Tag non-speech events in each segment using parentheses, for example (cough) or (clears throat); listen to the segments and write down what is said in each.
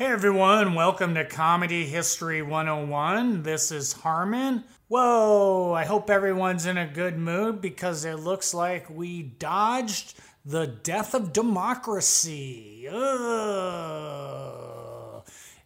Hey everyone, welcome to Comedy History 101. This is Harmon. Whoa, I hope everyone's in a good mood because it looks like we dodged the death of democracy. Ugh.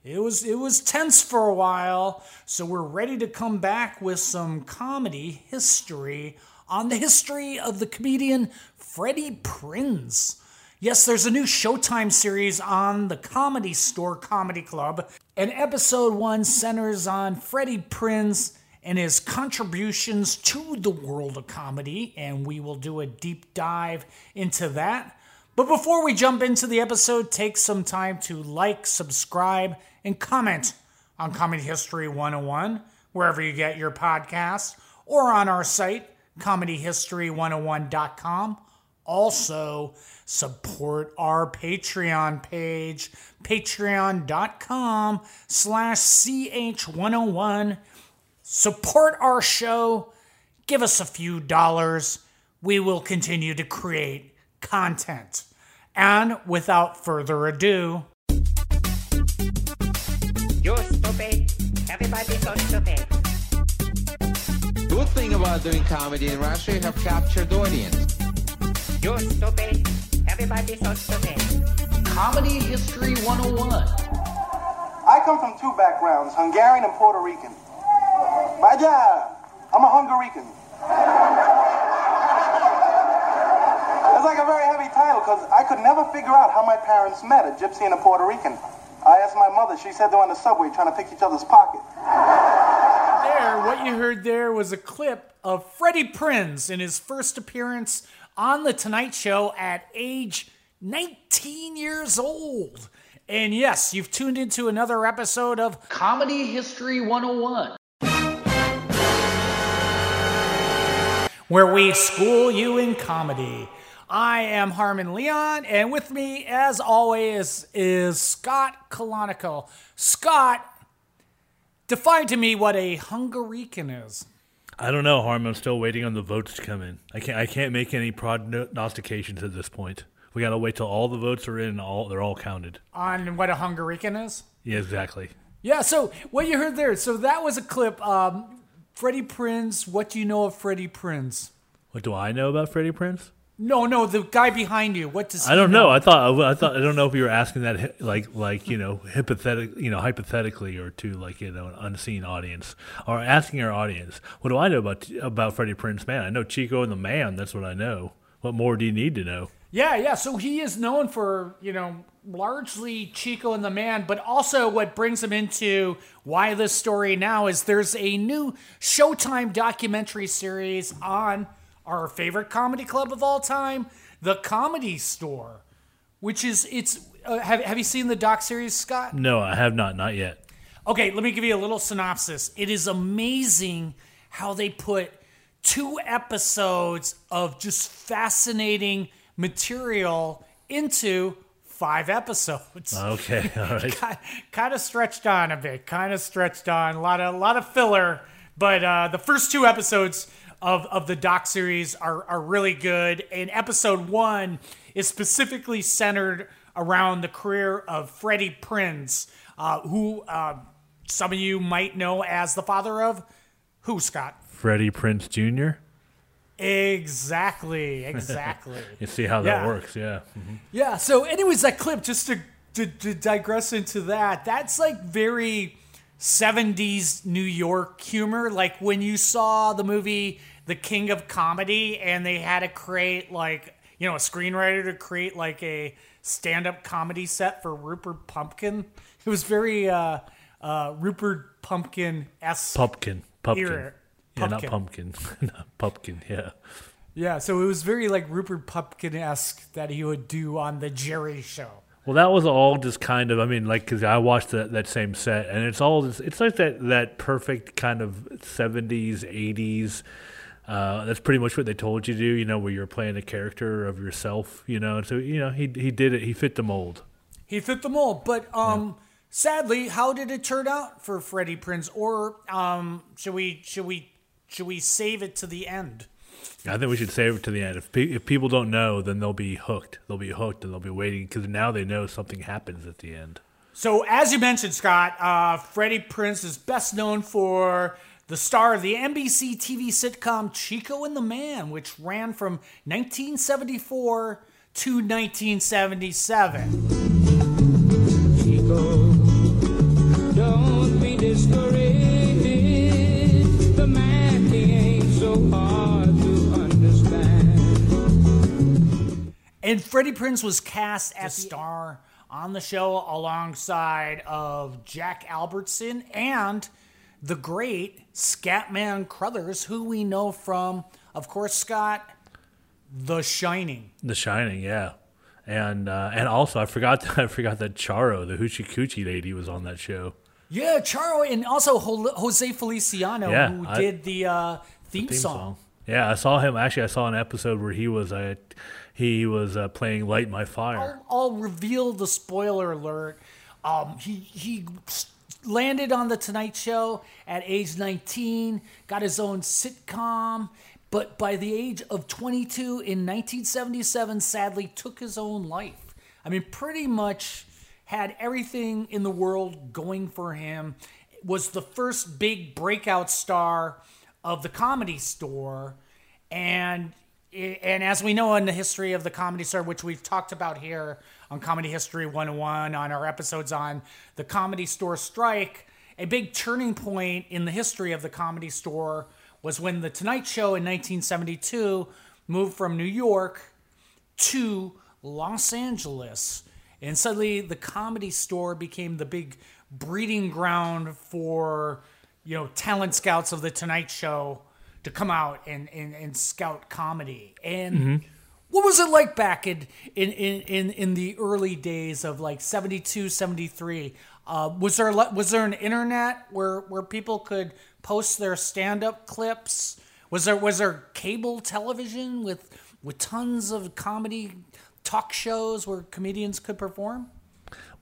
It was it was tense for a while, so we're ready to come back with some comedy history on the history of the comedian Freddie Prinze. Yes, there's a new Showtime series on the Comedy Store Comedy Club, and episode one centers on Freddie Prinze and his contributions to the world of comedy, and we will do a deep dive into that. But before we jump into the episode, take some time to like, subscribe, and comment on Comedy History 101, wherever you get your podcasts, or on our site, comedyhistory101.com. Also, support our Patreon page, patreon.com slash ch101. Support our show. Give us a few dollars. We will continue to create content. And without further ado, You're stupid. Everybody's so stupid. Good thing about doing comedy in Russia, you have captured audience. You're stupid. Everybody's so stupid. Comedy History 101. I come from two backgrounds, Hungarian and Puerto Rican. Vaya, I'm a Hungarican. It's like a very heavy title because I could never figure out how my parents met, a gypsy and a Puerto Rican. I asked my mother, she said they were on the subway trying to pick each other's pocket. There, what you heard there was a clip of Freddie Prinze in his first appearance on The Tonight Show at age 19 years old. And yes, you've tuned into another episode of Comedy History 101. Where we school you in comedy. I am Harmon Leon, and with me, as always, is Scott Colonico. Scott, define to me what a Hungarican is. I don't know, Harm. I'm still waiting on the votes to come in. I can't. I can't make any prognostications at this point. We gotta wait till all the votes are in. And all they're all counted. on what a Hungarican is? Yeah, exactly. Yeah, so what you heard there, so that was a clip. Um, Freddie Prinze, what do you know of Freddie Prinze? What do I know about Freddie Prinze? No, no, the guy behind you. What does I don't know. I thought. I thought. I don't know if you were asking that like like you know hypothetic you know hypothetically or to like you know an unseen audience or asking our audience. What do I know about about Freddie Prinze? Man, I know Chico and the Man. That's what I know. What more do you need to know? Yeah, yeah. So he is known for, you know, largely Chico and the Man, but also what brings him into why this story now is there's a new Showtime documentary series on our favorite comedy club of all time, The Comedy Store, which is it's. Uh, have Have you seen the doc series, Scott? No, I have not. Not yet. Okay, let me give you a little synopsis. It is amazing how they put two episodes of just fascinating material into five episodes. (laughs) Okay. All right. (laughs) kind, kind of stretched on a bit, kind of stretched on a lot of a lot of filler, but uh, the first two episodes of, of the doc series are, are really good. And episode one is specifically centered around the career of Freddie Prinze, uh, who uh, some of you might know as the father of who, Scott? Freddie Prinze Jr. Exactly, (laughs) exactly. You see how that Yeah. works? Yeah. Yeah. So, anyways, that clip, just to, to, to digress into that, that's like very 70s New York humor. Like when you saw the movie The King of Comedy and they had to create, like, you know, a screenwriter to create like a stand up comedy set for Rupert Pumpkin. It was very uh, uh, Rupert Pumpkin esque. Pumpkin. Pumpkin. Era. Yeah, not Pumpkin. pumpkin. (laughs) not pumpkin. Yeah. Yeah. So it was very like Rupert Pumpkin esque that he would do on The Jerry Show. Well, that was all just kind of. I mean, like, because I watched that, that same set, and it's all. It's like that that perfect kind of seventies, eighties. Uh, that's pretty much what they told you to do. You know, where you're playing a character of yourself. You know, so you know he he did it. He fit the mold. He fit the mold, but um, sadly, how did it turn out for Freddie Prinze? Or um, should we should we should we save it to the end? I think we should save it to the end. If pe- if people don't know, then they'll be hooked. They'll be hooked, and they'll be waiting because now they know something happens at the end. So, as you mentioned, Scott, uh, Freddie Prinze is best known for the star of the NBC TV sitcom Chico and the Man, which ran from 1974 to 1977. Don't be discouraged. The man, he ain't so hard to understand. And Freddie Prinze was cast as star on the show alongside of Jack Albertson and the great Scatman Crothers, who we know from, of course, Scott, The Shining. The Shining, yeah. And uh, and also I forgot (laughs) I forgot that Charo, the hoochie coochie lady, was on that show. Yeah, Charo, and also Jose Feliciano, Yeah, who I- did the uh, theme, theme song. song. Yeah, I saw him. Actually, I saw an episode where he was uh, he was uh, playing "Light My Fire." I'll, I'll reveal the spoiler alert. Um, he he landed on the Tonight Show at age 19, got his own sitcom, but by the age of 22 in 1977, sadly took his own life. I mean, pretty much had everything in the world going for him. Was the first big breakout star of the Comedy Store, and eh, and as we know in the history of the comedy store, which we've talked about here on Comedy History 101 on our episodes on the comedy store strike, a big turning point in the history of the comedy store was when the Tonight Show in 1972 moved from New York to Los Angeles. And suddenly the comedy store became the big breeding ground for, you know, talent scouts of the Tonight Show to come out and, and, and scout comedy. And mm-hmm. What was it like back in, in, in, in, the early days of like 72, 73? Uh, was there was there an internet where, where people could post their stand up clips? Was there was there cable television with with tons of comedy talk shows where comedians could perform?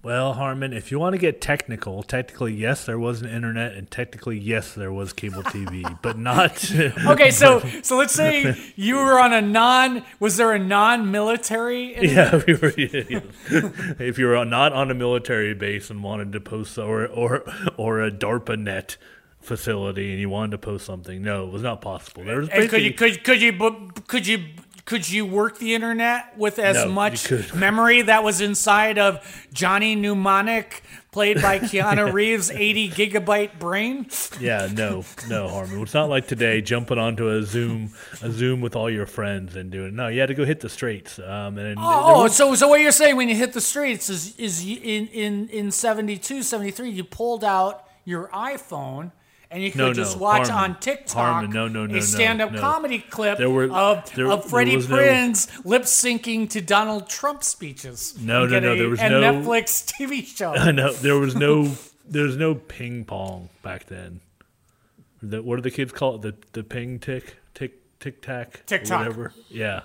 Well, Harmon, if you want to get technical, technically yes, there was an internet, and technically yes, there was cable TV, but (laughs) not. (laughs) Okay, so so let's say (laughs) you were on a non. Was there a non-military? internet? Yeah, we were. yeah, yeah. if you were not on a military base and wanted to post or or or a DARPA net facility and you wanted to post something, no, it was not possible. There was And could you could could you could you could you work the internet with as No, much (laughs) memory that was inside of Johnny Mnemonic, played by (laughs) Keanu Reeves' 80 gigabyte brain? yeah, no, no, Harmon. It's not like today jumping onto a Zoom a Zoom with all your friends and doing. No, you had to go hit the streets. Um, and there Oh, was- so so what you're saying when you hit the streets is is in in in 72, 73, you pulled out your iPhone. And you could No, just no, watch Harmon. on TikTok Harmon, no, no, no, no, a stand-up no. comedy clip There were- of, there- of Freddie no- Prinze lip syncing to Donald Trump speeches. No, no, no, a- there was no- Netflix TV show. (laughs) Know there was no there was no ping pong back then. The, what do the kids call it? The the ping tick tick tic tac or Tick-tock. whatever. Yeah,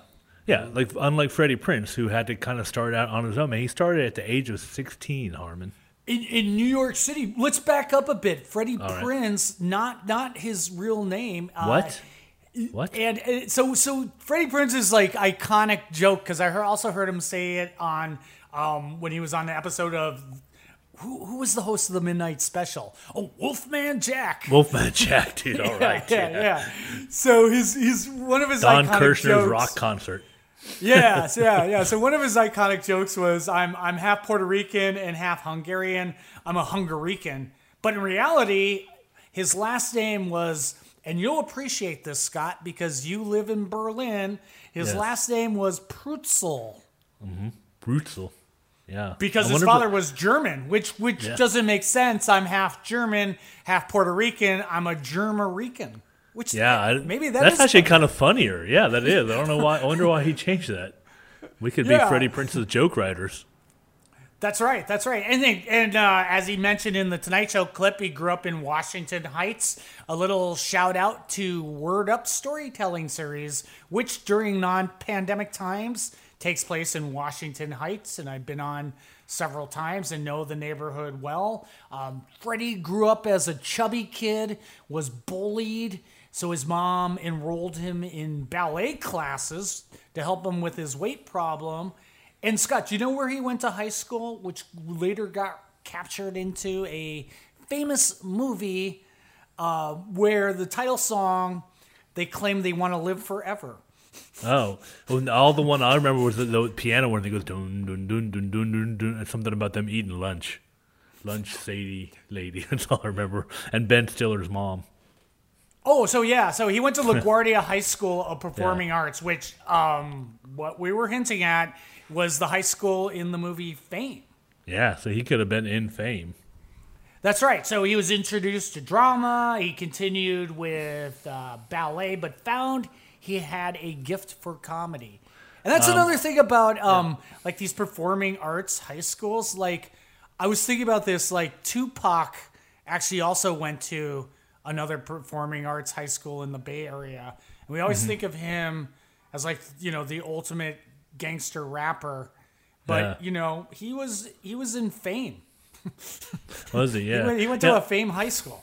yeah. Like unlike Freddie Prinze, who had to kind of start out on his own. Man, he started at the age of sixteen. Harmon. In, in New York City. Let's back up a bit. Freddie right. Prinze, not not his real name. uh, What? What? And, and so so Freddie Prinze is like iconic joke because I heard, also heard him say it on um, when he was on the episode of who, who was the host of the Midnight Special? Oh, Wolfman Jack. Wolfman (laughs) Jack, dude. All right. yeah, yeah, So his his one of his Don iconic Kirshner's jokes, rock concert. Yeah, so yeah, yeah. So one of his iconic jokes was, "I'm I'm half Puerto Rican and half Hungarian. I'm a Hungarican." But in reality, his last name was, and you'll appreciate this, Scott, because you live in Berlin. His Yes. last name was Pruetzel mm-hmm. Brutal. Yeah. because I his wonder if father was German, which which Yeah. doesn't make sense. I'm half German, half Puerto Rican. I'm a Germarican. Which Yeah, I, maybe that that's actually funny. kind of funnier. Yeah, that is. I don't know why. I wonder why he changed that. We could Yeah. be Freddie Prinze's joke writers. That's right. That's right. And then, and uh, as he mentioned in the Tonight Show clip, he grew up in Washington Heights. A little shout out to Word Up Storytelling Series, which during non-pandemic times takes place in Washington Heights, and I've been on several times and know the neighborhood well. Um, Freddie grew up as a chubby kid, was bullied, so his mom enrolled him in ballet classes to help him with his weight problem. And Scott, you know where he went to high school, which later got captured into a famous movie uh, where the title song they claim they want to live forever. Oh, all the one I remember was the, the piano one that goes dun dun dun dun dun dun dun, something about them eating lunch, lunch, Sadie lady. (laughs) That's all I remember. And Ben Stiller's mom. Oh, so yeah, so he went to (laughs) LaGuardia High School of Performing Arts, which um, what we were hinting at was the high school in the movie Fame. Yeah, so he could have been in Fame. That's right. So he was introduced to drama. He continued with uh, ballet, but found he had a gift for comedy. And that's another thing about um, like these performing arts high schools. Like I was thinking about this. Like Tupac actually also went to another performing arts high school in the Bay Area, and we always mm-hmm. think of him as like you know the ultimate gangster rapper. But Yeah. you know he was he was in Fame. (laughs) Was he? Yeah. He went, he went to Yeah. a Fame high school.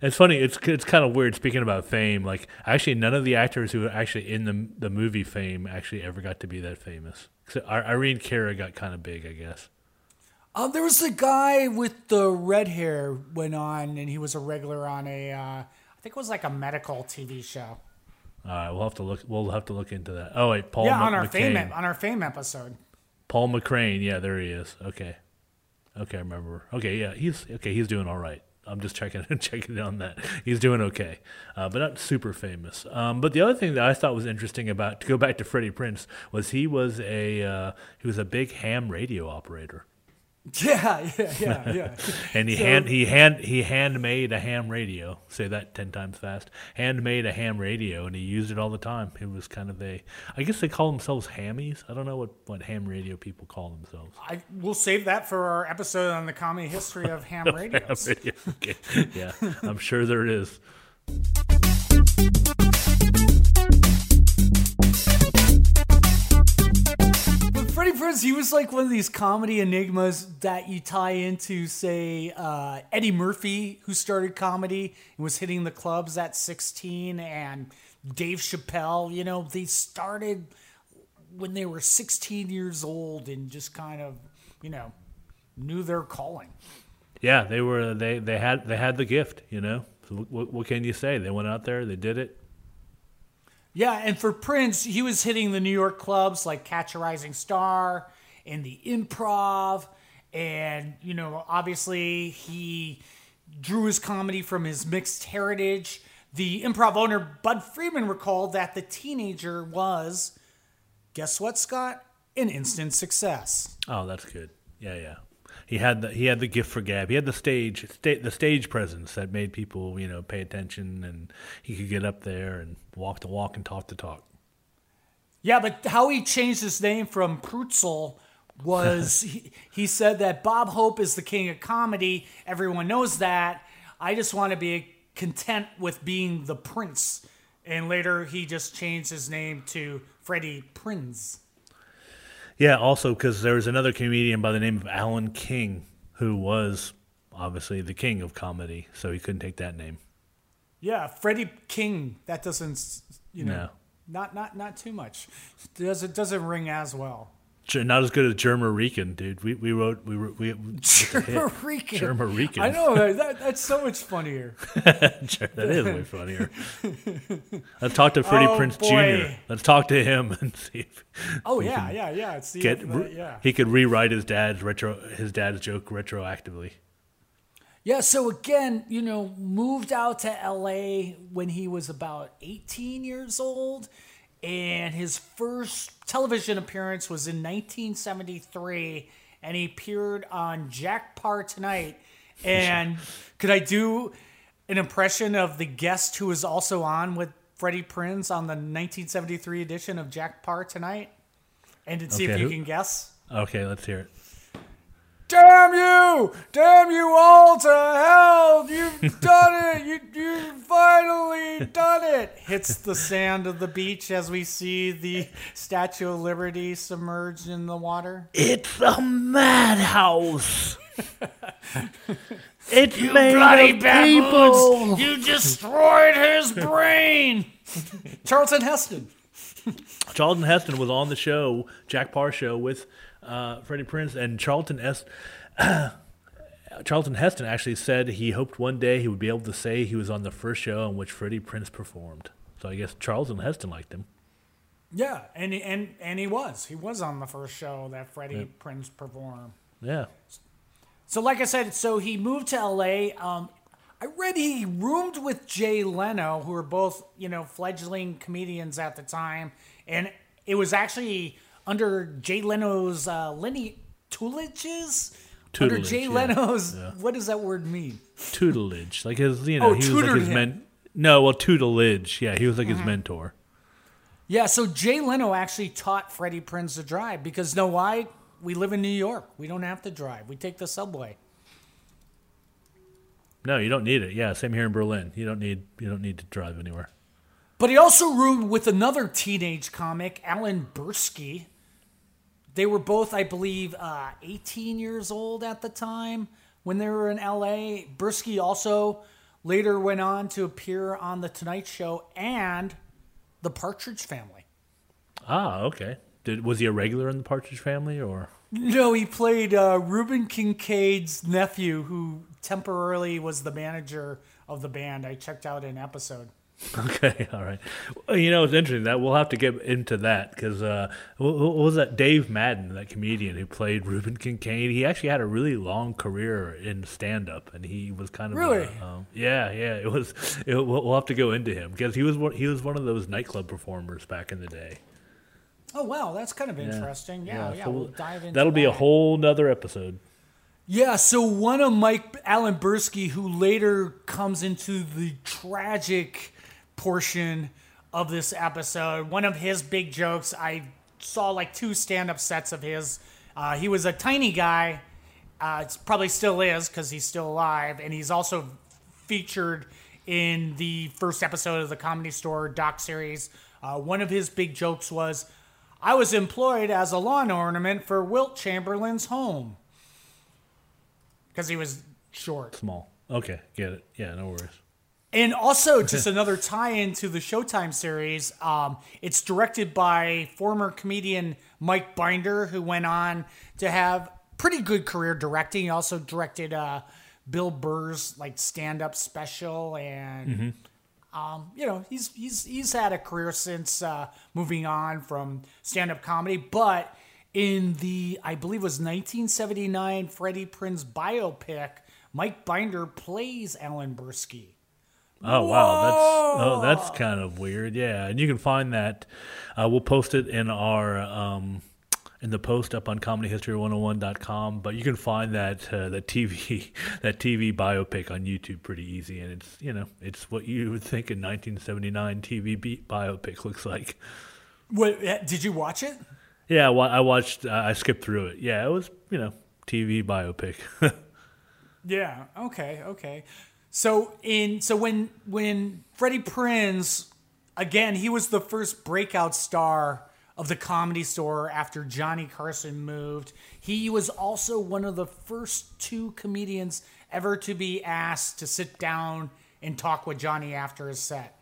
It's funny. It's it's kind of weird. Speaking about Fame, like actually, none of the actors who were actually in the the movie Fame actually ever got to be that famous. Except Irene Cara got kind of big, I guess. Um, there was the guy with the red hair went on, and he was a regular on a, uh, I think it was like a medical TV show. All right, we'll have to look. We'll have to look into that. Oh wait, Paul. yeah, Mc- on our fame McCain. ep- on our fame episode. Paul McCrane. Yeah, there he is. Okay, okay, I remember. Okay, yeah, he's okay. He's doing all right. I'm just checking (laughs) checking on that. He's doing okay, uh, but not super famous. Um, but the other thing that I thought was interesting about to go back to Freddie Prince was he was a uh, he was a big ham radio operator, (laughs) Yeah, yeah, yeah, (laughs) yeah. and he So- hand he hand he handmade a ham radio. Say that ten times fast. Handmade a ham radio, and he used it all the time. It was kind of a I guess they call themselves hammies. I don't know what what ham radio people call themselves. I we'll save that for our episode on the comedy history of ham (laughs) radios. radio. Okay. Yeah, I'm sure there is. Prinze, he was like one of these comedy enigmas that you tie into, say, uh, Eddie Murphy, who started comedy and was hitting the clubs at 16, and Dave Chappelle. You know, they started when they were 16 years old and just kind of, you know, knew their calling. Yeah, they were they they had they had the gift, you know. So what, what can you say? They went out there, they did it. Yeah, and for Prinze, he was hitting the New York clubs like Catch a Rising Star and the Improv, and you know, obviously he drew his comedy from his mixed heritage. The Improv owner Budd Friedman recalled that the teenager was, guess what, Scott? An instant success. Oh, that's good. Yeah, yeah. He had the he had the gift for gab. He had the stage sta- the stage presence that made people you know pay attention, and he could get up there and walk the walk and talk the talk. Yeah, but how he changed his name from Pruetzel was (laughs) he, he said that Bob Hope is the king of comedy. Everyone knows that. I just want to be content with being the prince. And later he just changed his name to Freddie Prinze. Yeah, also because there was another comedian by the name of Alan King who was obviously the king of comedy, so he couldn't take that name. Yeah, Freddie King. That doesn't, you know, No. not not not too much. Does it doesn't ring as well. Not as good as Germarican, dude. We we wrote we wrote we it's a hit. Germarican. Germarican. I know that, that's so much funnier. (laughs) That is way funnier. Let's talk to Freddie Oh, Prinze boy. Jr. Let's talk to him and see if Oh yeah, yeah, yeah. The get uh, yeah. he could rewrite his dad's retro his dad's joke retroactively. Yeah, so again, you know, moved out to LA when he was about 18 years old. And his first television appearance was in 1973. And he appeared on Jack Paar Tonight. (laughs) And could I do an impression of the guest who was also on with Freddie Prinze on the 1973 edition of Jack Paar Tonight? And to see Okay, if you who- can guess. Okay, let's hear it. Damn you! Damn you all to hell! You've (laughs) done it! You you finally done it! Hits the (laughs) sand of the beach as we see the Statue of Liberty submerged in the water. It's a madhouse. (laughs) it's You made bloody baboons! people. You destroyed his brain! Charlton Heston. Charlton Heston was on the show, Jack Paar show with uh, Freddie Prinze and Charlton S. (clears throat) Charlton Heston actually said he hoped one day he would be able to say he was on the first show in which Freddie Prinze performed. So I guess Charlton Heston liked him. Yeah, and he- and and he was he was on the first show that Freddie Prinze performed. Yeah. So, like I said, so he moved to LA. Um, I read he roomed with Jay Leno, who were both, you know, fledgling comedians at the time. And it was actually under Jay Leno's uh, Lenny? Under Tutelage, Jay yeah. Leno's, what does that word mean? Tutelage, like his, you know, Oh, he was like his men. No, well, tutelage. Yeah, he was like Mm-hmm. his mentor. Yeah, so Jay Leno actually taught Freddie Prinze to drive because, know why? We live in New York. We don't have to drive. We take the subway. No, you don't need it. Yeah, same here in Berlin. You don't need you don't need to drive anywhere. But he also roomed with another teenage comic, Alan Bursky. They were both, I believe, uh, 18 years old at the time when they were in LA. Bursky also later went on to appear on The Tonight Show and The Partridge Family. Ah, okay. Did was he a regular in the Partridge Family or? No, he played uh, Reuben Kincaid's nephew, who temporarily was the manager of the band. I checked out an episode. (laughs) Okay, all right. Well, you know, it's interesting that we'll have to get into that because uh, what, was that? Dave Madden, that comedian who played Reuben Kincaid. He actually had a really long career in stand-up, and he was kind of a, Really? um, yeah, yeah. It was. It, we'll, we'll have to go into him because he was one, he was one of those nightclub performers back in the day. Oh, wow, that's kind of interesting. Yeah, yeah, so we'll dive into That'll be a whole nother episode. Yeah, so one of Mike Alan Bursky, who later comes into the tragic portion of this episode, one of his big jokes, I saw like two stand up sets of his. Uh, he was a tiny guy, uh, probably still is because he's still alive, and he's also featured in the first episode of the Comedy Store doc series. Uh, one of his big jokes was, I was employed as a lawn ornament for Wilt Chamberlain's home because he was short. Small. Okay, get it. Yeah, no worries. And also, (laughs) just another tie-in to the Showtime series. Um, it's directed by former comedian Mike Binder, who went on to have pretty good career directing. He also directed uh, Bill Burr's like stand-up special, and um, you know he's he's he's had a career since uh, moving on from stand-up comedy. But in the I believe it was 1979 Freddie Prinze biopic, Mike Binder plays Alan Bursky. Oh wow, that's oh that's kind of weird. Yeah, and you can find that. Uh, we'll post it in our um, in the post up on comedyhistory101.com. But you can find that uh, that TV (laughs) that TV biopic on YouTube pretty easy, and it's you know it's what you would think a 1979 TV biopic looks like. What did you watch it? Yeah, I I watched. Uh, I skipped through it. Yeah, it was you know TV biopic. (laughs) Yeah. Okay. Okay. So in so when when Freddie Prinze again he was the first breakout star of the comedy store after Johnny Carson moved. He was also one of the first two comedians ever to be asked to sit down and talk with Johnny after his set.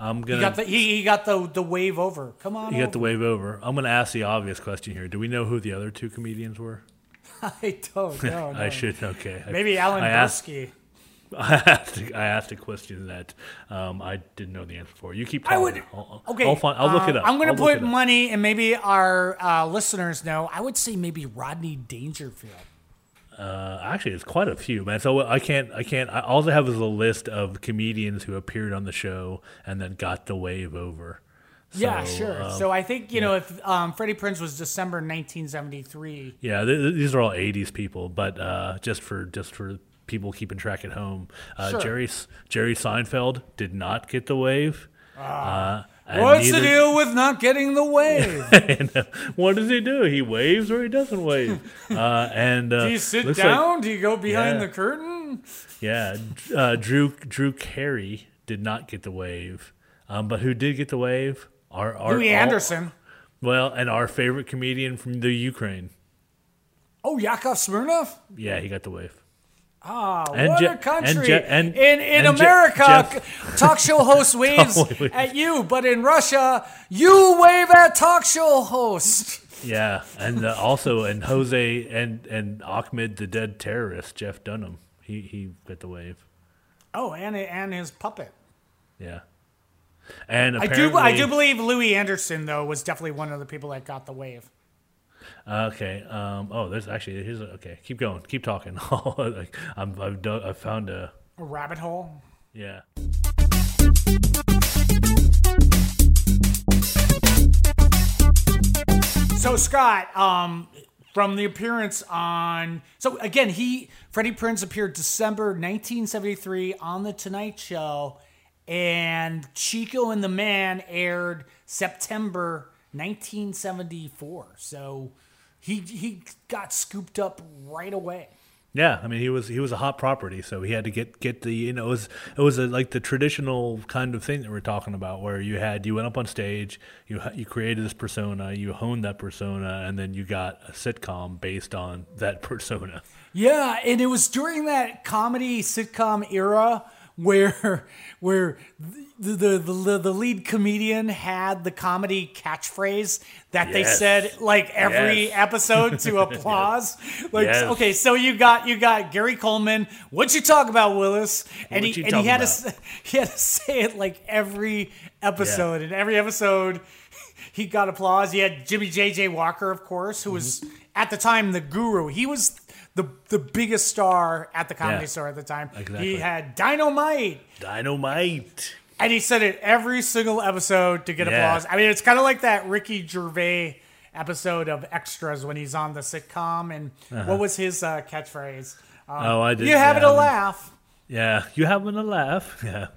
I'm He gonna. got the he, he got the the wave over. Come on. you got the wave over. I'm gonna ask the obvious question here. Do we know who the other two comedians were? (laughs) I don't (laughs) know. I should. Okay. I- Maybe Alan I asked- Bursky. (laughs) I asked, I asked a question that um, I didn't know the answer for. You keep I would. I'll, okay, I'll, find, I'll look it uh, up. I'm going to put money, and maybe our uh, listeners know. I would say maybe Rodney Dangerfield. Uh, actually, it's quite a few, man. So I can't. I can't. I, all I have is a list of comedians who appeared on the show and then got the wave over. yeah, sure. um, so I think you know if um, Freddie Prinze was December 1973. Yeah, th- th- these are all '80s people, but uh, just for just for people keeping track at home, uh, Sure. Jerry Jerry Seinfeld did not get the wave. Ah. Uh, What's the deal with not getting the wave? (laughs) And, uh, what does he do? He waves or he doesn't wave. (laughs) Uh, and uh, Do you sit looks like- down? Do you go behind Yeah. the curtain? yeah, uh, Drew Drew Carey did not get the wave, um, but who did get the wave? Our, our Louie all- Anderson. Well, and our favorite comedian from the Ukraine. Oh, Yakov Smirnoff? Yeah, he got the wave. Ah, And what Je- a country! and Je- and- in in America, Jeff- (laughs) talk show host (laughs) waves Totally at you, but in Russia, you wave at talk show host. Yeah, and uh, also and Jose and and Achmed, the dead terrorist, Jeff Dunham. He he got the wave. Oh, and and his puppet. Yeah, and I do I do believe Louie Anderson though was definitely one of the people that got the wave. Okay. Um. Oh, there's actually here's a, okay. Keep going. Keep talking. (laughs) like, I'm I've done, I found a A rabbit hole. yeah. So Scott, um, from the appearance on, so again, he Freddie Prinze appeared December 1973 on the Tonight Show, and Chico and the Man aired September 1974. So he he got scooped up right away. Yeah, I mean he was he was a hot property, so he had to get get the you know it was it was a, like the traditional kind of thing that we're talking about, where you had you went up on stage, you you created this persona, you honed that persona, and then you got a sitcom based on that (laughs) persona. Yeah, and it was during that comedy sitcom era where (laughs) where the the, the, the lead comedian had the comedy catchphrase that they said like every Yes. (laughs) episode to applause. Like Yes. okay, so you got you got Gary Coleman, what you talk about Willis? And What he and he had to about? s- (laughs) he had to say it like every episode. And every episode he got applause. He had Jimmy JJ Walker, of course, who was Mm-hmm. at the time the guru. He was the the biggest star at the comedy Yeah. store at the time. Exactly. He had Dynamite. Dynamite. And he said it every single episode to get Yeah. applause. I mean, it's kind of like that Ricky Gervais episode of Extras when he's on the sitcom. And what was his uh, catchphrase? Um, Uh-huh. Oh, I did. You having yeah, a laugh. Yeah, you having a laugh? (laughs) Yeah.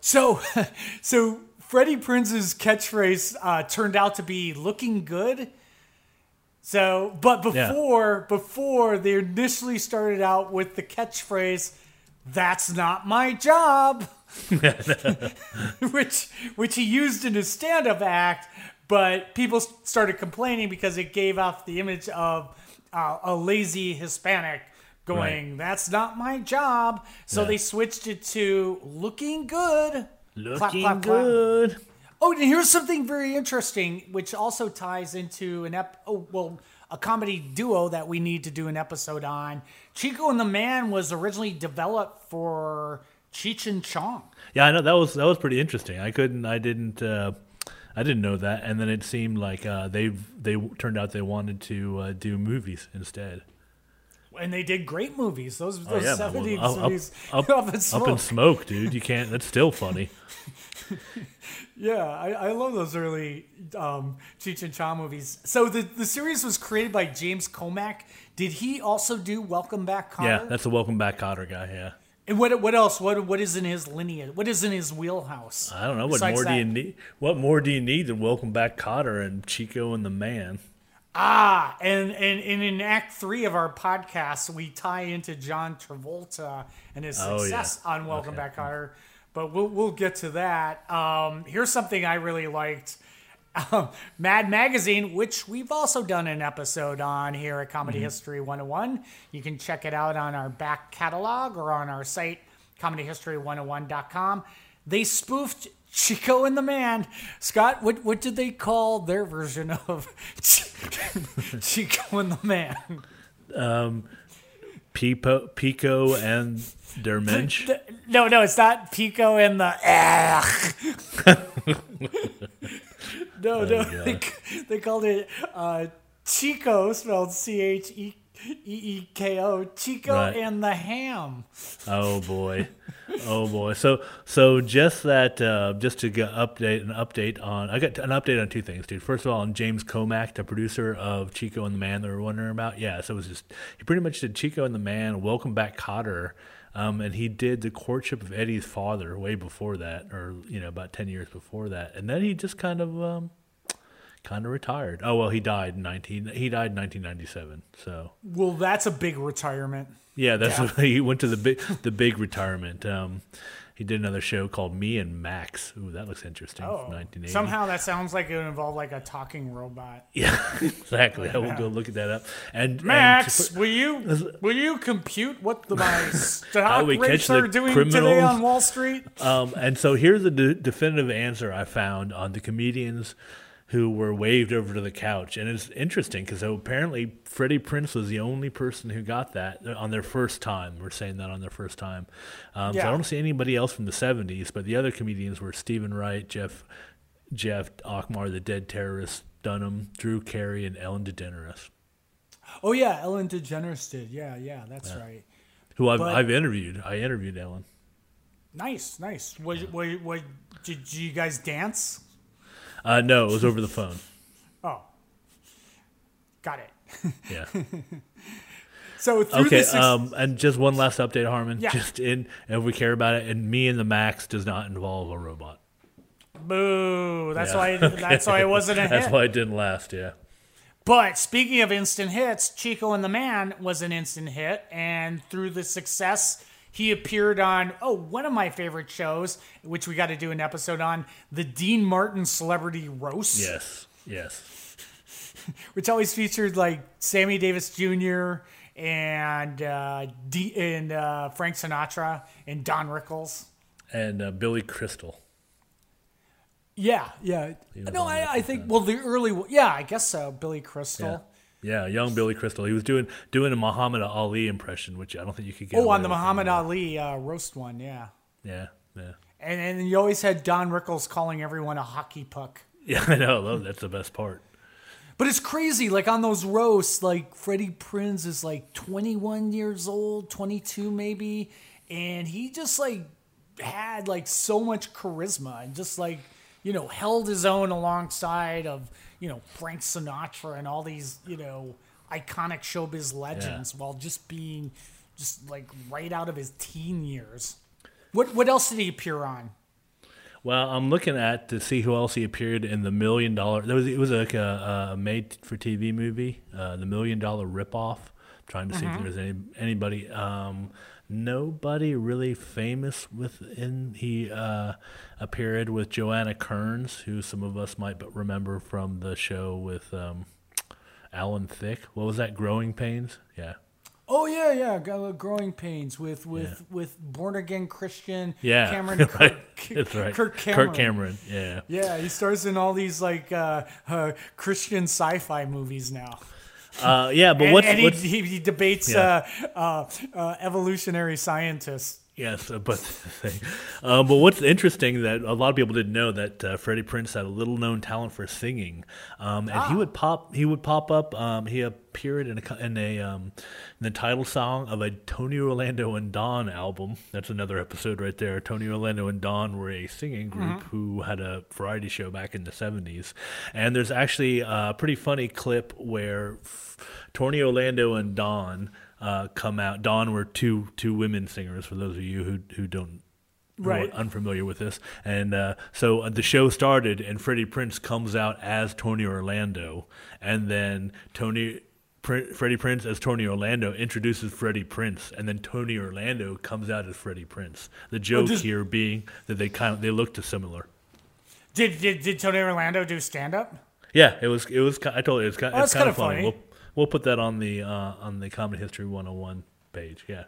So, (laughs) so Freddie Prinze's catchphrase uh, turned out to be "looking good." So, but Yeah. before before they initially started out with the catchphrase, "That's not my job," (laughs) which which he used in his stand-up act, but people started complaining because it gave off the image of uh, a lazy Hispanic going, "That's not my job." So Yeah. they switched it to "looking good." Looking Clap, clap, clap. Oh, and here's something very interesting, which also ties into an ep. Oh, well, a comedy duo that we need to do an episode on. Chico and the Man was originally developed for Cheech and Chong. Yeah, I know that was that was pretty interesting. I couldn't, I didn't, uh, I didn't know that. And then it seemed like uh, they they turned out they wanted to uh, do movies instead. And they did great movies. Those Oh those yeah, 70s well, up, movies. (laughs) up, Up up, in up smoke. in smoke, dude. You can't. That's still funny. (laughs) Yeah, I, I love those early um, Cheech and Chong movies. So the, the series was created by James Komack. Did he also do Welcome Back, Kotter? Yeah, that's the Welcome Back Kotter guy. Yeah. And what what else? What what is in his lineage? What is in his wheelhouse? I don't know what more do you need. What more do you need than Welcome Back Kotter and Chico and the Man? Ah, and, and and in Act Three of our podcast, we tie into John Travolta and his Oh, yeah. success on Welcome Okay. Back, Carter. But we'll we'll get to that. Um, here's something I really liked. Um, Mad Magazine, which we've also done an episode on here at Comedy Mm-hmm. History 101. You can check it out on our back catalog or on our site, comedyhistory101.com. They spoofed Chico and the Man. Scott, what, what did they call their version of (laughs) Chico and the Man? Pipo, Pico and Der Mensch. No, no, it's not Pico and the. (laughs) (laughs) no, no, they, they called it uh, Chico, spelled C H E E E K O Chico Right. and the Ham. Oh boy, oh boy. So so just that, uh, just to get update an update on. I got an update on two things, dude. First of all, on James Komack, the producer of Chico and the Man, that we were wondering about. Yeah, so it was just he pretty much did Chico and the Man, Welcome Back, Kotter. Um, and he did the courtship of Eddie's father way before that, or you know, about ten years before that, and then he just kind of, um, kind of retired. Oh well, he died in nineteen. He died in nineteen ninety seven. So Well, that's a big retirement. yeah, that's (laughs) he went to the big the big retirement. Um, he did another show called Me and Max. Ooh, that looks interesting. Oh, 1980. somehow that sounds like it would involve like a talking robot. (laughs) Yeah, exactly. I will go look at that up. And Max, and to will you will you compute what the my (laughs) stock we catch rates the are doing today on Wall Street? um, and so here's the de- definitive answer I found on the comedians who were waved over to the couch, and it's interesting because apparently Freddie Prinze was the only person who got that on their first time. We're saying that on their first time. Um, So I don't see anybody else from the '70s, but the other comedians were Steven Wright, Jeff, Jeff Achmar, the Dead Terrorist, Dunham, Drew Carey, and Ellen DeGeneres, Oh yeah, Ellen DeGeneres did. Yeah, yeah, that's right. who I've, But- I've interviewed. I interviewed Ellen. Nice, nice. What, what, what, did you guys dance? Uh, no, it was over the phone. (laughs) Oh, got it. Yeah. (laughs) So through Okay. this, ex- Um, and just one last update, Harmon. Yeah. Just in, if we care about it, and me and the Max does not involve a robot. boo. That's Yeah. why. (laughs) That's why it wasn't a hit. That's why it didn't last. Yeah. But speaking of instant hits, Chico and the Man was an instant hit, and through the success, he appeared on oh one of my favorite shows, which we got to do an episode on, the Dean Martin Celebrity Roast, Yes. Yes. (laughs) which always featured like Sammy Davis Jr. and uh, D- and uh, Frank Sinatra and Don Rickles. And uh, Billy Crystal. Yeah, yeah. No, I, I think well the early yeah I guess so. Billy Crystal. Yeah. Young Billy Crystal. He was doing doing a Muhammad Ali impression, which I don't think you could get. Oh, on the Muhammad. Ali uh, roast one, yeah. Yeah. Yeah. And and you always had Don Rickles calling everyone a hockey puck. (laughs) Yeah, I know. That's the best part. But it's crazy, like on those roasts, like Freddie Prinze is like 21 years old, 22 maybe, and he just like had like so much charisma and just like you know held his own alongside of you know Frank Sinatra and all these you know iconic showbiz legends while just being just like right out of his teen years. What what else did he appear on? Well, I'm looking at to see who else he appeared in the Million Dollar. There was it was like a, a made for TV movie, uh, the Million Dollar Ripoff. Trying to see Mm-hmm. if there's any anybody. Um, nobody really famous within. He uh, appeared with Joanna Kerns, who some of us might remember from the show with um, Alan Thicke. What was that? Growing Pains. Yeah. Oh yeah, yeah, got a growing pains with with with born again Christian Yeah, Cameron (laughs) right. Kirk, (laughs) That's right. Kirk Cameron. Kirk Cameron. Yeah. Yeah, he stars in all these like uh, uh, Christian sci-fi movies now. Uh, yeah, but and, what's, and he, he, he debates Yeah. uh, uh, uh, evolutionary scientists. Yes, (laughs) uh, but um, but what's interesting that a lot of people didn't know that uh, Freddie Prinze had a little known talent for singing, um, and he would pop he would pop up. Um, he appeared in a in a um, in the title song of a Tony Orlando and Dawn album. That's another episode right there. Tony Orlando and Dawn were a singing group who had a variety show back in the seventies, and there's actually a pretty funny clip where f- Tony Orlando and Dawn uh, come out. Dawn were two two women singers. For those of you who who don't Right. unfamiliar with this, and uh, so uh, the show started, and Freddie Prinze comes out as Tony Orlando, and then Tony. Pr- Freddie Prinze as Tony Orlando introduces Freddie Prinze, and then Tony Orlando comes out as Freddie Prinze. The joke here being that they kind of they looked similar. Did did, did Tony Orlando do stand up? Yeah, it was. It was. I told you, it's kind. Oh, it's kind of funny. funny. We'll we'll put that on the uh, on the Comedy History 101 page. Yeah.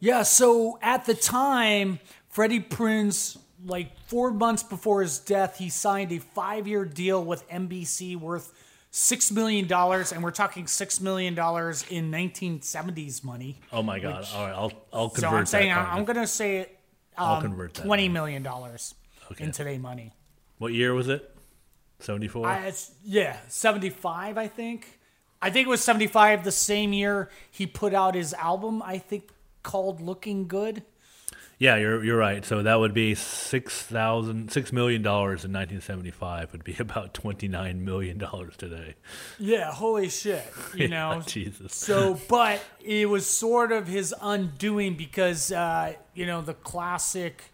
Yeah, so at the time, Freddie Prinze, like four months before his death, he signed a five year deal with NBC worth $6 million. And we're talking $6 million in 1970s money. Oh my God! All right, I'll I'll convert So I'm saying that. I'm, I'm going to say it I'll um, convert that. $20 million Okay. in today money. What year was it? Seventy four. Yeah, 75, I think. I think it was 75 the same year he put out his album, I think called Looking Good. Yeah, you're you're right. So that would be six thousand six million dollars in 1975 would be (laughs) about 29 million dollars today. Yeah, holy shit. (laughs) You Yeah, know, Jesus. So, but it was sort of his undoing because, uh, you know, the classic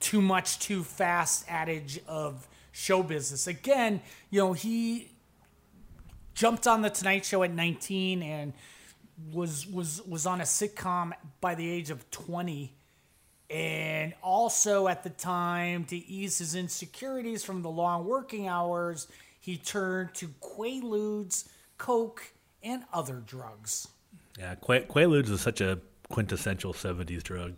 too much, too fast adage of show business. Again, you know, he jumped on the Tonight Show at 19 and was was was on a sitcom by the age of 20 and also at the time to ease his insecurities from the long working hours he turned to quaaludes coke and other drugs Yeah, Qua- Quaaludes is such a quintessential 70s drug.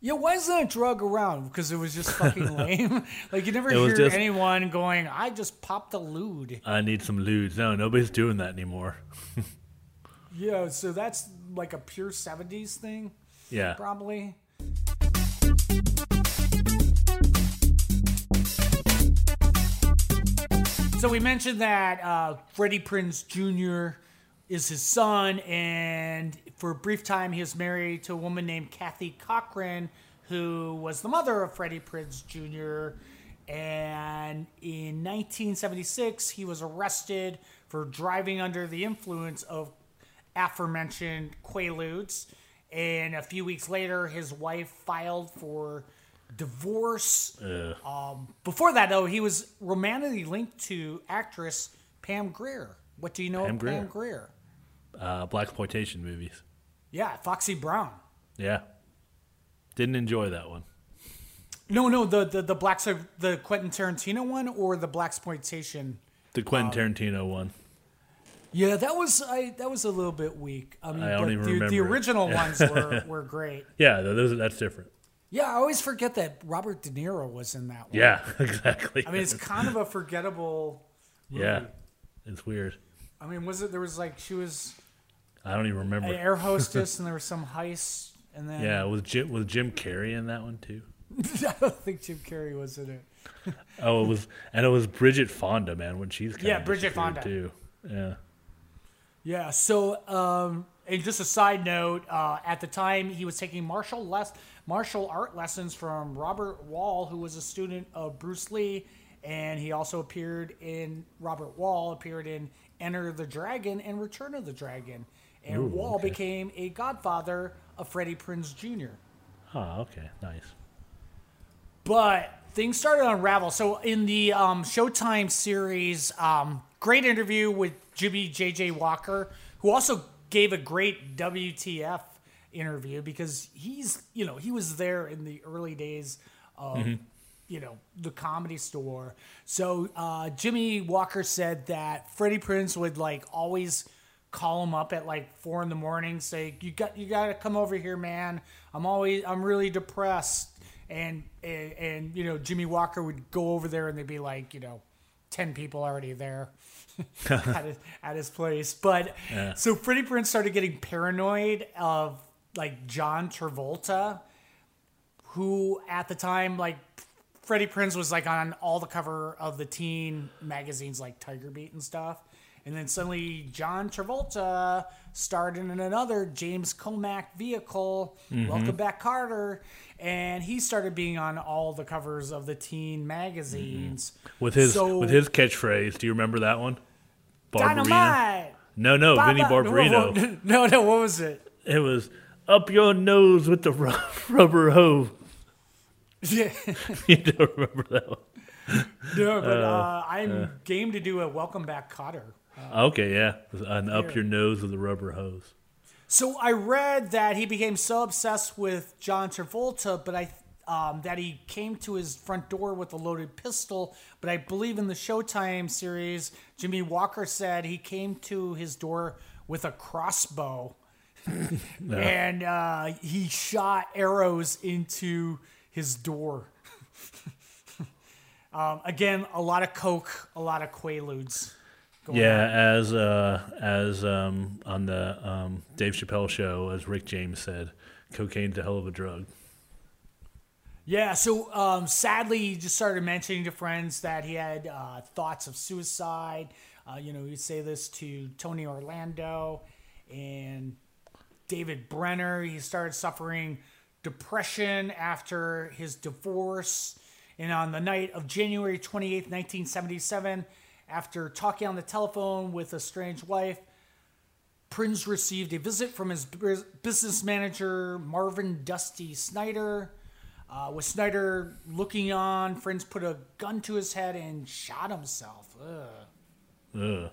Yeah why isn't that drug around because it was just fucking (laughs) lame (laughs) like you never It was hear just- anyone going i just popped a lude I need some ludes. No, nobody's doing that anymore. (laughs) yeah so that's like a pure 70s thing Yeah. probably So we mentioned that uh, Freddie Prinze Jr. is his son, and for a brief time he was married to a woman named Kathy Cochran, who was the mother of Freddie Prinze Jr. And in 1976, he was arrested for driving under the influence of aforementioned Quaaludes. And a few weeks later, his wife filed for divorce. Um, before that, though, he was romantically linked to actress Pam Grier. What do you know Pam of Pam Grier? Uh, black exploitation movies. Yeah, Foxy Brown. Yeah. Didn't enjoy that one. No, no, the the the black the Quentin Tarantino one or the black exploitation. The Um, Quentin Tarantino one. Yeah, that was I that was a little bit weak. I mean, I don't even the, the remember it. original (laughs) ones were, were great. Yeah, those, that's different. Yeah, I always forget that Robert De Niro was in that one. Yeah, (laughs) exactly. I mean, it's kind of a forgettable. Movie. yeah, it's weird. I mean, was it? There was like she was I don't even remember. an air hostess, and there was some heist, and then Yeah, was Jim was Jim Carrey in that one too? (laughs) I don't think Jim Carrey was in it. (laughs) Oh, it was, and it was Bridget Fonda, man, when she's Yeah, Bridget Fonda. too. Yeah, Yeah. So, um, and just a side note, uh, at the time he was taking martial less martial art lessons from Robert Wall, who was a student of Bruce Lee, and he also appeared in Robert Wall appeared in Enter the Dragon and Return of the Dragon, and Ooh, Wall okay. became a godfather of Freddie Prinze Jr. oh, okay, nice. but things started to unravel. So in the um, Showtime series, um, great interview with Jimmie J.J. Walker, who also gave a great WTF interview because he's, you know, he was there in the early days of, you know, the comedy store. So uh, Jimmie Walker said that Freddie Prinze would like always call him up at like four in the morning, say, "You got, you got to come over here, man. I'm always, I'm really depressed." And, and and you know Jimmie Walker would go over there and they'd be like you know, ten people already there (laughs) (laughs) at, his, at his place. But so Freddie Prinze started getting paranoid of like John Travolta, who at the time like Freddie Prinze was like on all the cover of the teen magazines like Tiger Beat and stuff. And then suddenly John Travolta starred in another James Komack vehicle, mm-hmm. Welcome Back Kotter, and he started being on all the covers of the teen magazines. Mm-hmm. With his So- with his catchphrase, do you remember that one? Barbarino. Dynamite! No, no, Vinny Ba- ba- Barbarino. (laughs) No, no, what was it? It was up your nose with the (laughs) rubber hose. (laughs) Yeah. You don't remember that one? No, but uh, uh I'm uh. game to do a Welcome Back Kotter. Okay, yeah, and up your nose with a rubber hose. So I read that he became so obsessed with John Travolta, but I um, that he came to his front door with a loaded pistol. But I believe in the Showtime series, Jimmie Walker said he came to his door with a crossbow, (laughs) and uh, he shot arrows into his door. (laughs) um, again, a lot of coke, a lot of quaaludes. Yeah, on. as uh, as um, on the um, Dave Chappelle show, as Rick James said, cocaine's a hell of a drug. Yeah, so um, sadly, he just started mentioning to friends that he had uh, thoughts of suicide. Uh, you know, he'd say this to Tony Orlando and David Brenner. He started suffering depression after his divorce. And on the night of January 28th, 1977, after talking on the telephone with a strange wife, Prinze received a visit from his business manager, Marvin Dusty Snyder. Uh, with Snyder looking on, Prinze put a gun to his head and shot himself. Ugh. Ugh.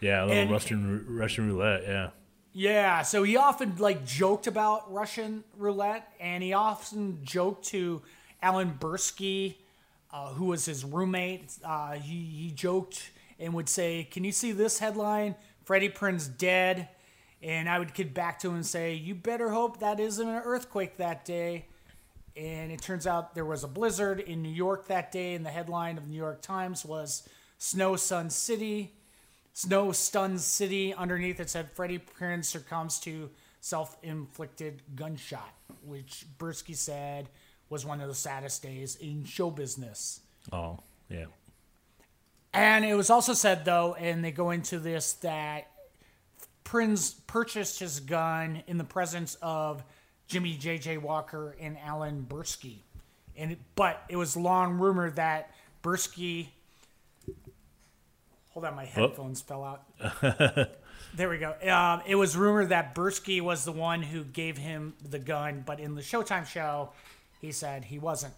Yeah, a little And- Russian Russian roulette. Yeah. Yeah, so he often like joked about Russian roulette, and he often joked to Alan Bursky, uh, who was his roommate. Uh, he he joked and would say, "Can you see this headline? Freddie Prinze dead." And I would get back to him and say, "You better hope that isn't an earthquake that day." And it turns out there was a blizzard in New York that day, and the headline of the New York Times was "Snow Sun City." Snow stuns city. Underneath it said Freddie Prinze succumbs to self-inflicted gunshot, which Bursky said was one of the saddest days in show business. Oh, yeah. And it was also said though, and they go into this that Prinze purchased his gun in the presence of Jimmie J.J. Walker and Alan Bursky, and but it was long rumored that Bursky. Hold on, my headphones fell out. (laughs) There we go. Um, it was rumored that Bursky was the one who gave him the gun, but in the Showtime show, he said he wasn't.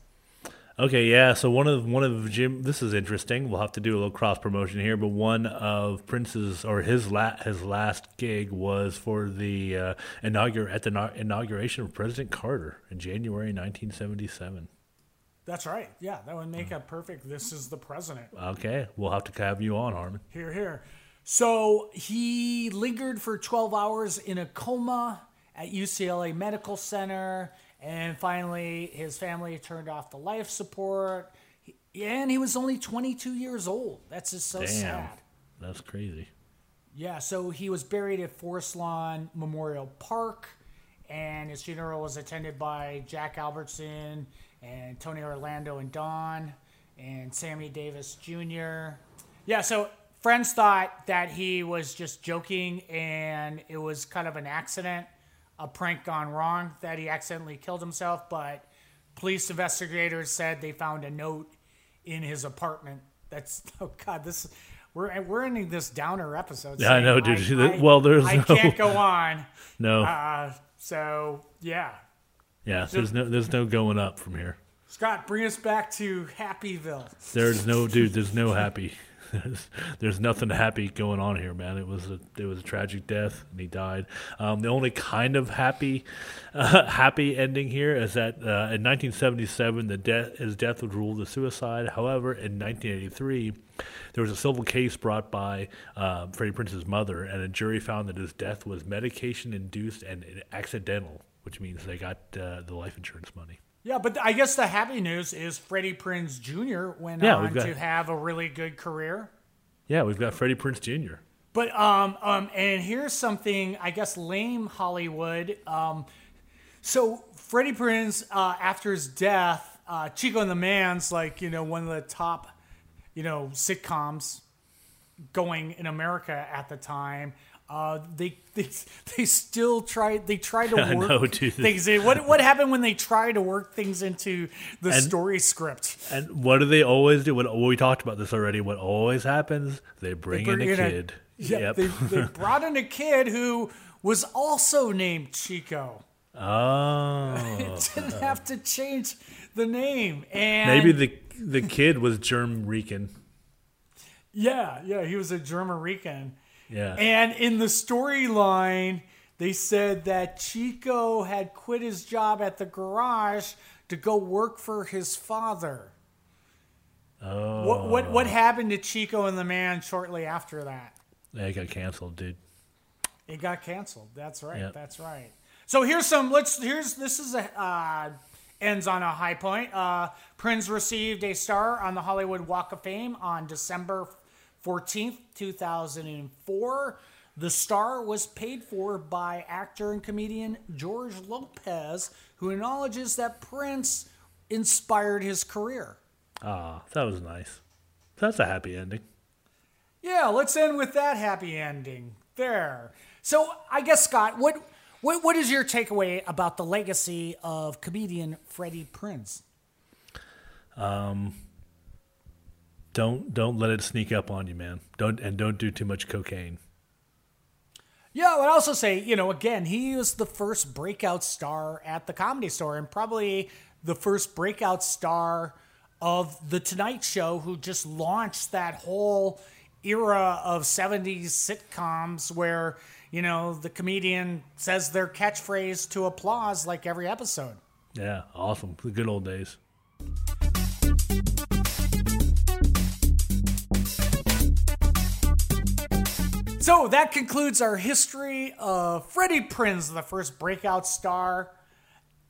Okay, yeah. So one of one of Jim. This is interesting. We'll have to do a little cross promotion here, but one of Prinze's or his la- his last gig was for the uh, inaugur at the inau- inauguration of President Carter in January 1977. That's right. Yeah, that would make a perfect. This is the president. Okay, we'll have to have you on, Harmon. Here, here. So he lingered for 12 hours in a coma at UCLA Medical Center, and finally his family turned off the life support. He- And he was only 22 years old. That's just so Damn, sad. that's crazy. Yeah, so he was buried at Forest Lawn Memorial Park, and his funeral was attended by Jack Albertson and Tony Orlando and Dawn and Sammy Davis Jr. Yeah, so friends thought that he was just joking and it was kind of an accident, a prank gone wrong, that he accidentally killed himself, but police investigators said they found a note in his apartment. That's (laughs) oh god, this we're we're ending this downer episode. Yeah, I know, dude. (laughs) Well, there's I no- can't go (laughs) on. No, Uh, so yeah, yeah. There's no there's no going up from here. Scott, bring us back to Happyville. There's no dude. There's no happy. There's, there's nothing happy going on here, man. It was a it was a tragic death, and he died. Um, the only kind of happy uh, (laughs) happy ending here is that uh, in 1977, the death his death was ruled a suicide. However, in 1983, there was a civil case brought by uh, Freddie Prinze's mother, and a jury found that his death was medication induced and accidental, which means they got uh, the life insurance money. Yeah, but I guess the happy news is Freddie Prinze Jr. went Yeah, on got- to have a really good career. Yeah, we've got Freddie Prinze Jr. But um um and here's something I guess lame Hollywood. Um, so Freddie Prinze uh, after his death, uh, Chico and the Man's like you know one of the top you know sitcoms going in America at the time. Uh, they, they (laughs) they still try they try to (laughs) work know, things in. What what happened when they try to work things into the And- story script? And what do they always do? What well, we talked about this already. What always happens? They bring, bring in a in a- kid. (laughs) Yeah, yep. they, they brought in a kid who was also named Chico. oh, Didn't have to change the name, and maybe the the kid was Germ Rican. yeah, yeah, he was a German Rican. Yeah. And in the storyline, they said that Chico had quit his job at the garage to go work for his father. oh, What what what happened to Chico and the man shortly after that? they got canceled, dude. It got canceled. That's right. Yep. That's right. So here's some. Let's. Here's this is a uh, ends on a high point. Uh, Prinze received a star on the Hollywood Walk of Fame on December fourteenth, two thousand and four. The star was paid for by actor and comedian George Lopez, who acknowledges that Prinze inspired his career. Ah, that was nice. That's a happy ending. Yeah, let's end with that happy ending. There. So I guess Scott, what what what is your takeaway about the legacy of comedian Freddie Prinze? Don't don't let it sneak up on you, man. Don't and don't do too much cocaine. Yeah, I would also say, you know, again, he was the first breakout star at the comedy store and probably the first breakout star of The Tonight Show who just launched that whole era of 70s sitcoms where, you know, the comedian says their catchphrase to applause like every episode. Yeah, awesome. The good old days. So that concludes our history of Freddie Prinze, the first breakout star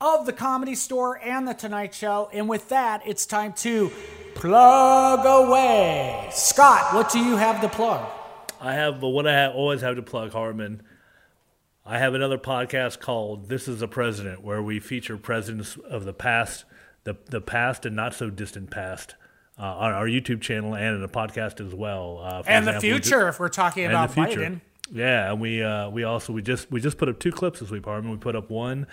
of the Comedy Store and the Tonight Show. And with that, it's time to plug away. Scott, what do you have to plug? I have, what I have, always have to plug, Harmon. I have another podcast called "This Is a President," where we feature presidents of the past, the the past and not so distant past, uh, on our YouTube channel and in a podcast as well. Uh, And the example, we ju- future, if we're talking about. Biden. Yeah, and we uh, we also we just we just put up two clips this week, Harmon. We put up one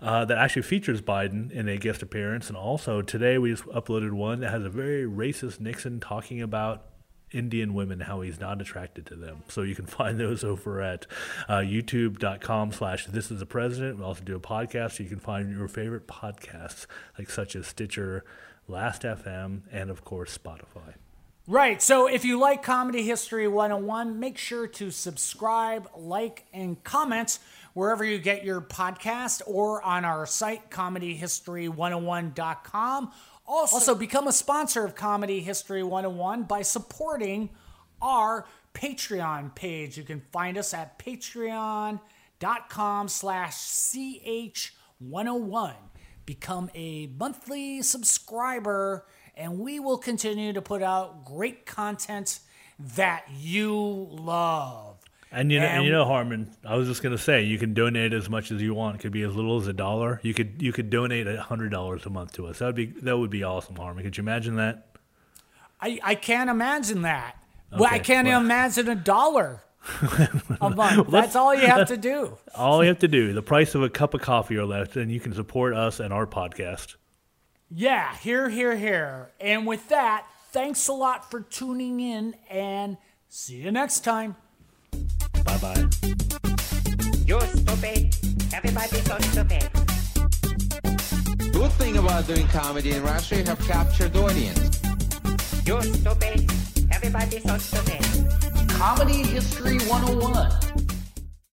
uh, that actually features Biden in a guest appearance, and also today we just uploaded one that has a very racist Nixon talking about Indian women, how he's not attracted to them. So you can (laughs) find those over at uh, youtube.com slash this is the president. We also do a podcast, so you can find your favorite podcasts, like such as Stitcher, Last FM, and of course Spotify. Right. So if you like Comedy History 101, make sure to subscribe, like, and comment wherever you get your podcast or on our site, comedyhistory101.com. Also, also, become a sponsor of Comedy History 101 by supporting our Patreon page. You can find us at patreon.com slash ch101. Become a monthly subscriber and we will continue to put out great content that you love. And you know, and, you know, Harmon. I was just gonna say, you can donate as much as you want. It could be as little as a dollar. You could you could donate a hundred dollars a month to us. That would be that would be awesome, Harmon. Could you imagine that? I, I can't imagine that. well, I can't well- imagine a dollar a (laughs) month. That's all you have to do. (laughs) All you have to do, the price of a cup of coffee or less, and you can support us and our podcast. Yeah, here, here, here. And with that, thanks a lot for tuning in and see you next time. Bye bye. You're stupid. Everybody's so stupid. Good thing about doing comedy in Russia, you have captured audience. You're stupid. Everybody's so stupid. Comedy History 101